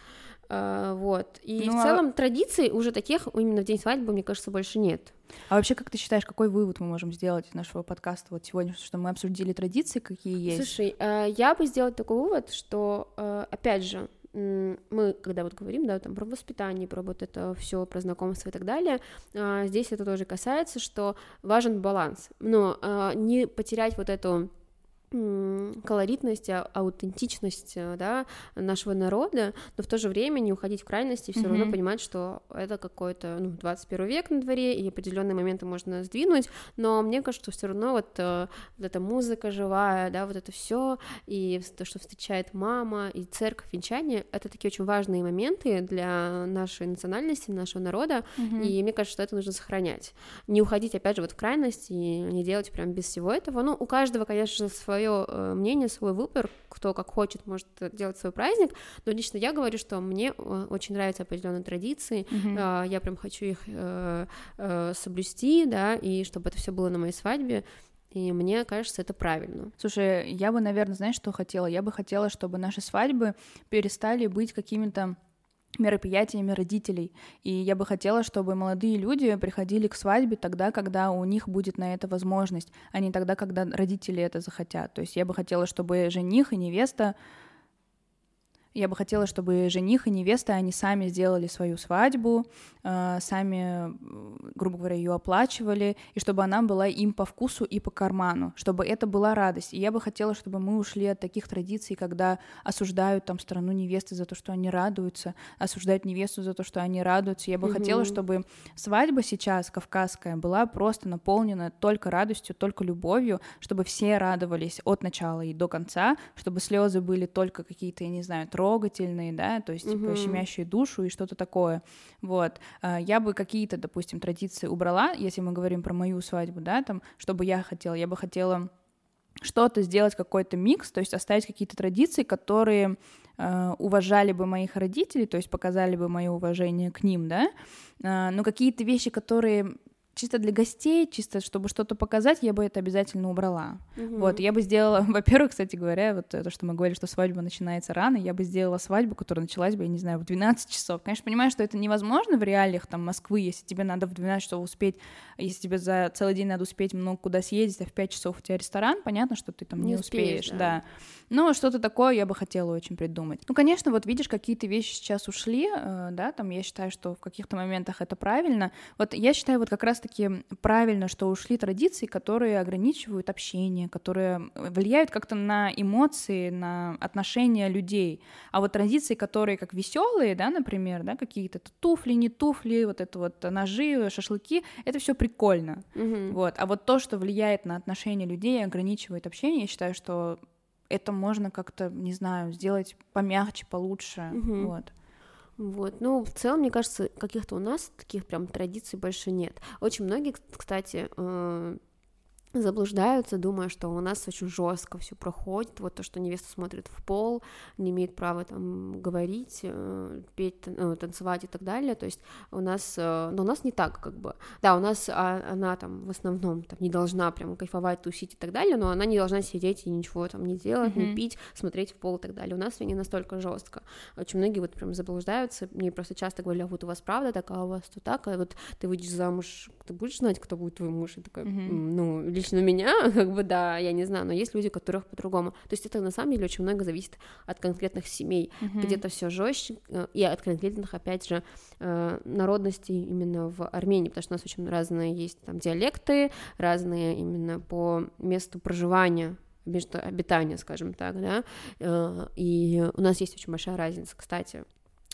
Speaker 1: А, Вот. И
Speaker 2: Ну,
Speaker 1: в
Speaker 2: а-
Speaker 1: целом традиций уже таких именно в день свадьбы, мне кажется, больше нет.
Speaker 2: А вообще, как ты считаешь, какой вывод мы можем сделать из нашего подкаста вот сегодня, что мы обсудили традиции, какие есть?
Speaker 1: Слушай, а, я бы сделала такой вывод, что, а, опять же, мы, когда вот говорим, да, там, про воспитание, про вот это все, про знакомство и так далее, а, здесь это тоже касается, что важен баланс, но а, не потерять вот эту колоритность, а- аутентичность, э, да, нашего народа, но в то же время не уходить в крайности, все равно
Speaker 2: Мгм.
Speaker 1: понимать, что это какой-то, ну, 21 век на дворе, и определенные моменты можно сдвинуть, но мне кажется, что все равно вот, э, вот эта музыка живая, да, вот это все, и то, что встречает мама, и церковь, венчание, это такие очень важные моменты для нашей национальности, нашего народа,
Speaker 2: Мгм.
Speaker 1: и мне кажется, что это нужно сохранять. Не уходить, опять же, вот в крайность и не делать прям без всего этого. Ну, у каждого, конечно же, свое мнение, свой выбор, кто как хочет, может э, делать свой праздник, но лично я говорю, что мне э, очень нравятся определенные традиции, а, я прям хочу их э, э, соблюсти, да, и чтобы это все было на моей свадьбе, и мне кажется, это правильно.
Speaker 2: Слушай, я бы, наверное, знаешь, что хотела? Я бы хотела, чтобы наши свадьбы перестали быть какими-то мероприятиями родителей. И я бы хотела, чтобы молодые люди приходили к свадьбе тогда, когда у них будет на это возможность, а не тогда, когда родители это захотят. То есть я бы хотела, чтобы жених и невеста я бы хотела, чтобы жених и невеста, они сами сделали свою свадьбу, э, сами, грубо говоря, ее оплачивали, и чтобы она была им по вкусу и по карману, чтобы это была радость. И я бы хотела, чтобы мы ушли от таких традиций, когда осуждают там сторону невесты за то, что они радуются, осуждают невесту за то, что они радуются. Я бы
Speaker 1: Мгм.
Speaker 2: хотела, чтобы свадьба сейчас кавказская была просто наполнена только радостью, только любовью, чтобы все радовались от начала и до конца, чтобы слезы были только какие-то, я не знаю, трогательные, да, то есть типа
Speaker 1: Мгм.
Speaker 2: щемящие душу и что-то такое. Вот. А, Я бы какие-то, допустим, традиции убрала, если мы говорим про мою свадьбу, да, там, что бы я хотела. Я бы хотела что-то сделать, какой-то микс, то есть оставить какие-то традиции, которые э, уважали бы моих родителей, то есть показали бы мое уважение к ним, да, А, но какие-то вещи, которые чисто для гостей, чисто чтобы что-то показать, я бы это обязательно убрала. Угу. Вот, я бы сделала, во-первых, кстати говоря, вот то, что мы говорили, что свадьба начинается рано, я бы сделала свадьбу, которая началась бы, я не знаю, в 12 часов. Конечно, понимаю, что это невозможно в реалиях там Москвы, если тебе надо в 12 часов успеть, если тебе за целый день надо успеть много куда съездить, а в 5 часов у тебя ресторан, понятно, что ты там не, не успеешь, успеешь да. да. Но что-то такое я бы хотела очень придумать. Ну, конечно, вот видишь, какие-то вещи сейчас ушли, э, да, там я считаю, что в каких-то моментах это правильно. Вот я считаю вот как раз-таки правильно, что ушли традиции, которые ограничивают общение, которые влияют как-то на эмоции, на отношения людей. А вот традиции, которые как веселые, да, например, да, какие-то туфли, не туфли, вот это вот ножи, шашлыки, это все прикольно. Mm-hmm. Вот. А вот то, что влияет на отношения людей, ограничивает общение, я считаю, что это можно как-то, не знаю, сделать помягче, получше, угу. вот.
Speaker 1: Вот, ну, в целом, мне кажется, каких-то у нас таких прям традиций больше нет. Очень многие, кстати, э, заблуждаются, думая, что у нас очень жестко все проходит, вот то, что невеста смотрит в пол, не имеет права там говорить, э, петь, э, танцевать и так далее, то есть у нас, э, но у нас не так, как бы, да, у нас а, она там в основном там не должна прям кайфовать, тусить и так далее, но она не должна сидеть и ничего там не делать, mm-hmm. не пить, смотреть в пол и так далее, у нас все не настолько жестко, очень многие вот прям заблуждаются, мне просто часто говорят, а вот у вас правда так, а у вас тут так, а вот ты выйдешь замуж, ты будешь знать, кто будет твой муж, и такой, mm-hmm. ну, лично лично меня, как бы, да, я не знаю, но есть люди, которых по-другому. То есть это на самом деле очень много зависит от конкретных семей, mm-hmm. где-то все жестче, э, и от конкретных, опять же, э, народностей именно в Армении, потому что у нас очень разные есть там диалекты, разные именно по месту проживания место обитания, скажем так, да, э, и у нас есть очень большая разница, кстати,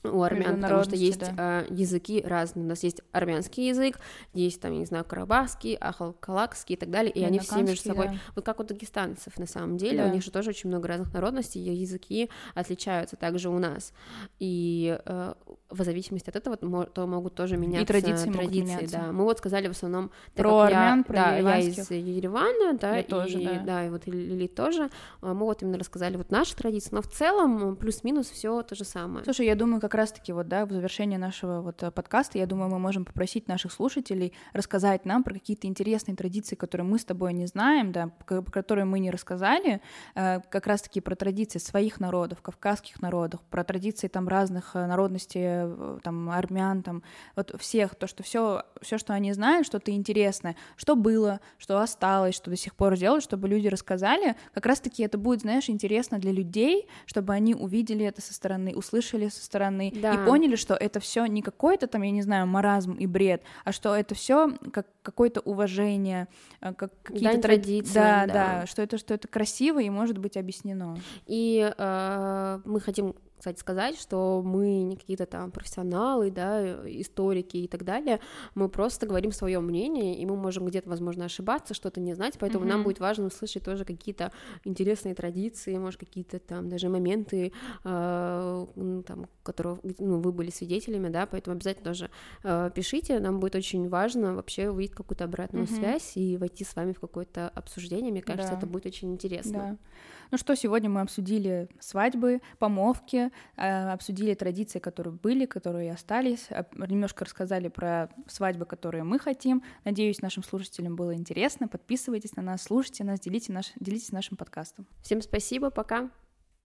Speaker 1: у армян, потому что есть да. э, языки разные. У нас есть армянский язык, есть там, я не знаю, карабахский, ахалкалакский и так далее, и, они все между собой, да. вот как у дагестанцев на самом деле, да. у них же тоже очень много разных народностей, и языки отличаются также у нас, и э, в зависимости от этого то могут тоже меняться
Speaker 2: и традиции,
Speaker 1: традиции да. Мы вот сказали в основном
Speaker 2: про армян, я,
Speaker 1: про да, я из Еревана, да,
Speaker 2: я и, тоже, да.
Speaker 1: да, и вот Лили тоже, а мы вот именно рассказали вот наши традиции, но в целом плюс-минус все то же самое.
Speaker 2: Слушай, я думаю, как как раз-таки вот, да, в завершении нашего вот э, подкаста, я думаю, мы можем попросить наших слушателей рассказать нам про какие-то интересные традиции, которые мы с тобой не знаем, да, которые мы не рассказали, э, как раз-таки про традиции своих народов, кавказских народов, про традиции там разных э, народностей, там, армян, там, вот всех, то, что все, все, что они знают, что-то интересное, что было, что осталось, что до сих пор делают, чтобы люди рассказали, как раз-таки это будет, знаешь, интересно для людей, чтобы они увидели это со стороны, услышали со стороны стороны да. и поняли, что это все не какой-то там, я не знаю, маразм и бред, а что это все как какое-то уважение, э, как какие-то
Speaker 1: традиции,
Speaker 2: да, да, да, что это что это красиво и может быть объяснено.
Speaker 1: И э, мы хотим кстати, сказать, что мы не какие-то там профессионалы, да, историки и так далее, мы просто говорим свое мнение, и мы можем где-то, возможно, ошибаться, что-то не знать, поэтому mm-hmm. нам будет важно услышать тоже какие-то интересные традиции, может, какие-то там даже моменты, э, там, которых ну, вы были свидетелями, да, поэтому обязательно тоже э, пишите, нам будет очень важно вообще увидеть какую-то обратную mm-hmm. связь и войти с вами в какое-то обсуждение, мне кажется, да. это будет очень интересно.
Speaker 2: Да. Ну что, сегодня мы обсудили свадьбы, помолвки, э, обсудили традиции, которые были, которые остались, немножко рассказали про свадьбы, которые мы хотим. Надеюсь, нашим слушателям было интересно. Подписывайтесь на нас, слушайте нас, делитесь, наш, делитесь нашим подкастом.
Speaker 1: Всем спасибо, пока.